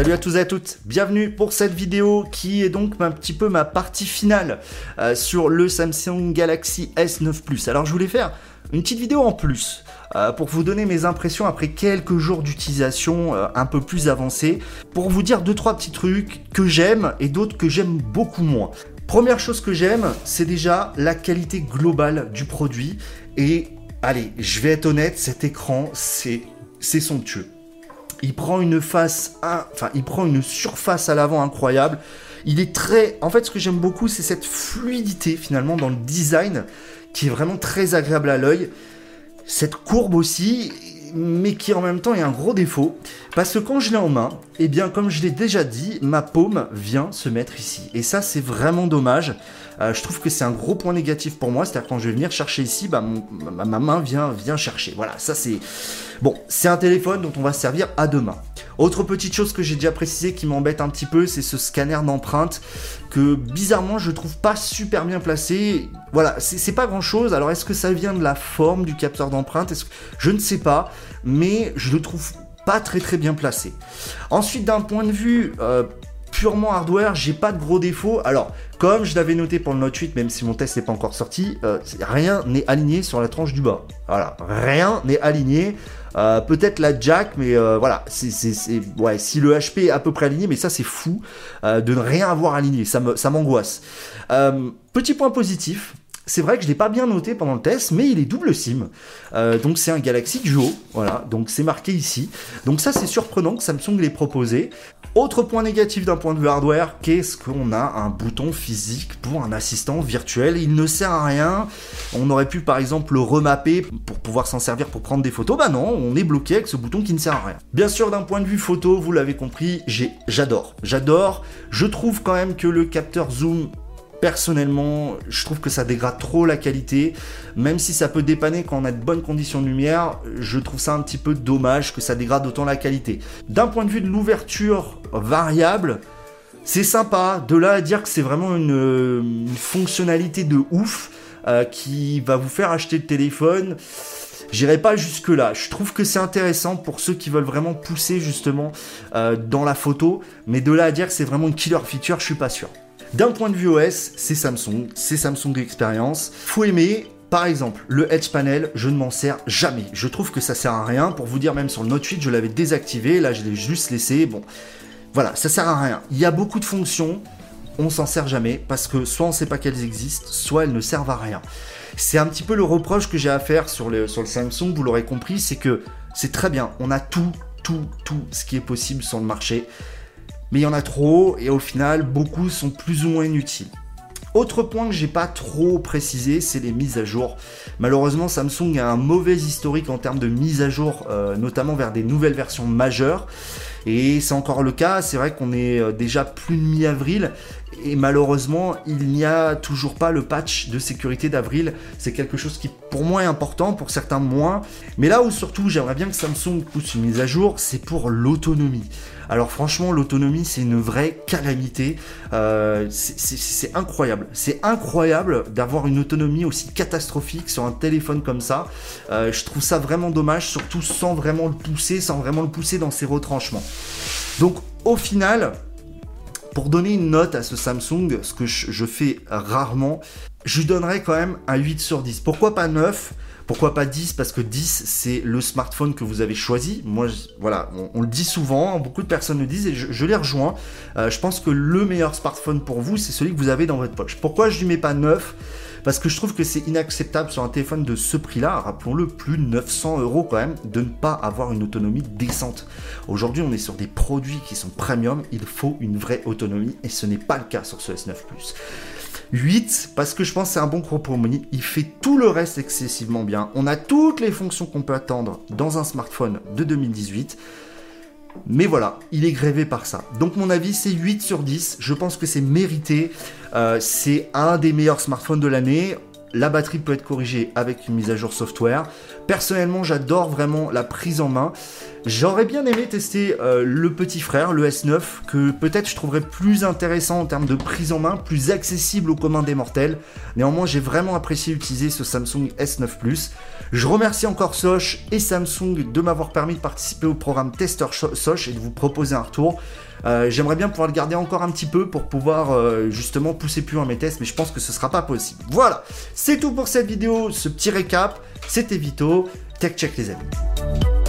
Salut à tous et à toutes, bienvenue pour cette vidéo qui est donc un petit peu ma partie finale euh, sur le Samsung Galaxy S9 Plus. Alors je voulais faire une petite vidéo en plus euh, pour vous donner mes impressions après quelques jours d'utilisation euh, un peu plus avancée, pour vous dire deux trois petits trucs que j'aime et d'autres que j'aime beaucoup moins. Première chose que j'aime, c'est déjà la qualité globale du produit et allez, je vais être honnête, cet écran c'est c'est somptueux. Il prend une face, il prend une surface à l'avant incroyable. Il est très, en fait, ce que j'aime beaucoup, c'est cette fluidité finalement dans le design qui est vraiment très agréable à l'œil. Cette courbe aussi, mais qui en même temps est un gros défaut, parce que quand je l'ai en main, eh bien comme je l'ai déjà dit, ma paume vient se mettre ici. Et ça c'est vraiment dommage. Euh, je trouve que c'est un gros point négatif pour moi, c'est-à-dire quand je vais venir chercher ici, bah, ma, main vient, vient chercher. Voilà, ça c'est... Bon, c'est un téléphone dont on va se servir à deux mains. Autre petite chose que j'ai déjà précisé qui m'embête un petit peu, c'est ce scanner d'empreinte que bizarrement je trouve pas super bien placé. Voilà, c'est pas grand chose. Alors est-ce que ça vient de la forme du capteur d'empreinte? Je ne sais pas, mais je le trouve pas très très bien placé. Ensuite, d'un point de vue euh, purement hardware, j'ai pas de gros défauts. Alors, comme je l'avais noté pour le Note 8, même si mon test n'est pas encore sorti, euh, rien n'est aligné sur la tranche du bas. Voilà, rien n'est aligné. Euh, peut-être la jack, mais euh, voilà, c'est, ouais, si le HP est à peu près aligné, mais ça c'est fou de ne rien avoir aligné, ça, ça m'angoisse. petit point positif, c'est vrai que je l'ai pas bien noté pendant le test, mais il est double SIM. Euh, donc c'est un Galaxy Duo, voilà, donc c'est marqué ici. Donc ça c'est surprenant que Samsung l'ait proposé. Autre point négatif d'un point de vue hardware, qu'est-ce qu'on a un bouton physique pour un assistant virtuel? Il ne sert à rien. On aurait pu par exemple le remapper pour pouvoir s'en servir pour prendre des photos. Bah non, on est bloqué avec ce bouton qui ne sert à rien. Bien sûr, d'un point de vue photo, vous l'avez compris, j'adore. J'adore. Je trouve quand même que le capteur zoom personnellement, je trouve que ça dégrade trop la qualité. Même si ça peut dépanner quand on a de bonnes conditions de lumière, je trouve ça un petit peu dommage que ça dégrade autant la qualité. D'un point de vue de l'ouverture variable, c'est sympa. De là à dire que c'est vraiment une, fonctionnalité de ouf euh, qui va vous faire acheter le téléphone. J'irai pas jusque là. Je trouve que c'est intéressant pour ceux qui veulent vraiment pousser justement euh, dans la photo, mais de là à dire que c'est vraiment une killer feature, je suis pas sûr. D'un point de vue OS, c'est Samsung, c'est Samsung Experience. Faut aimer, par exemple, le Edge Panel, je ne m'en sers jamais. Je trouve que ça sert à rien. Pour vous dire, même sur le Note 8, je l'avais désactivé. Là, je l'ai juste laissé. Bon, voilà, ça sert à rien. Il y a beaucoup de fonctions, on s'en sert jamais parce que soit on ne sait pas qu'elles existent, soit elles ne servent à rien. C'est un petit peu le reproche que j'ai à faire sur le, sur le Samsung, vous l'aurez compris, c'est que c'est très bien, on a tout, tout, tout ce qui est possible sur le marché mais il y en a trop et au final beaucoup sont plus ou moins inutiles. Autre point que j'ai pas trop précisé, c'est les mises à jour. Malheureusement, Samsung a un mauvais historique en termes de mise à jour, euh, notamment vers des nouvelles versions majeures. Et c'est encore le cas, c'est vrai qu'on est euh, déjà plus de mi-avril et malheureusement il n'y a toujours pas le patch de sécurité d'avril. C'est quelque chose qui pour moi est important, pour certains moins. Mais là où surtout j'aimerais bien que Samsung pousse une mise à jour, c'est pour l'autonomie. Alors franchement l'autonomie c'est une vraie calamité. Euh, c'est incroyable. C'est incroyable d'avoir une autonomie aussi catastrophique sur un téléphone comme ça. Euh, je trouve ça vraiment dommage, surtout sans vraiment le pousser, sans vraiment le pousser dans ses retranchements. Donc au final, pour donner une note à ce Samsung, ce que je fais rarement, je donnerais quand même un 8 sur 10. Pourquoi pas 9 pourquoi pas 10 Parce que 10, c'est le smartphone que vous avez choisi. Moi, voilà, on, le dit souvent, beaucoup de personnes le disent et je, les rejoins. Euh, je pense que le meilleur smartphone pour vous, c'est celui que vous avez dans votre poche. Pourquoi je lui mets pas 9 parce que je trouve que c'est inacceptable sur un téléphone de ce prix-là, rappelons-le, plus de 900 euros quand même, de ne pas avoir une autonomie décente. Aujourd'hui, on est sur des produits qui sont premium, il faut une vraie autonomie, et ce n'est pas le cas sur ce S9 Plus. 8 parce que je pense que c'est un bon compromis. Il fait tout le reste excessivement bien. On a toutes les fonctions qu'on peut attendre dans un smartphone de 2018. Mais voilà, il est grévé par ça. Donc mon avis c'est 8 sur 10. Je pense que c'est mérité. Euh, c'est un des meilleurs smartphones de l'année. La batterie peut être corrigée avec une mise à jour software. Personnellement, j'adore vraiment la prise en main. J'aurais bien aimé tester euh, le petit frère, le S9, que peut-être je trouverais plus intéressant en termes de prise en main, plus accessible aux communs des mortels. Néanmoins, j'ai vraiment apprécié utiliser ce Samsung S9 Plus. Je remercie encore Soch et Samsung de m'avoir permis de participer au programme Tester Soch et de vous proposer un retour. Euh, j'aimerais bien pouvoir le garder encore un petit peu pour pouvoir euh, justement pousser plus loin mes tests, mais je pense que ce sera pas possible. Voilà, c'est tout pour cette vidéo, ce petit récap. C'était Vito, Tech Check les amis.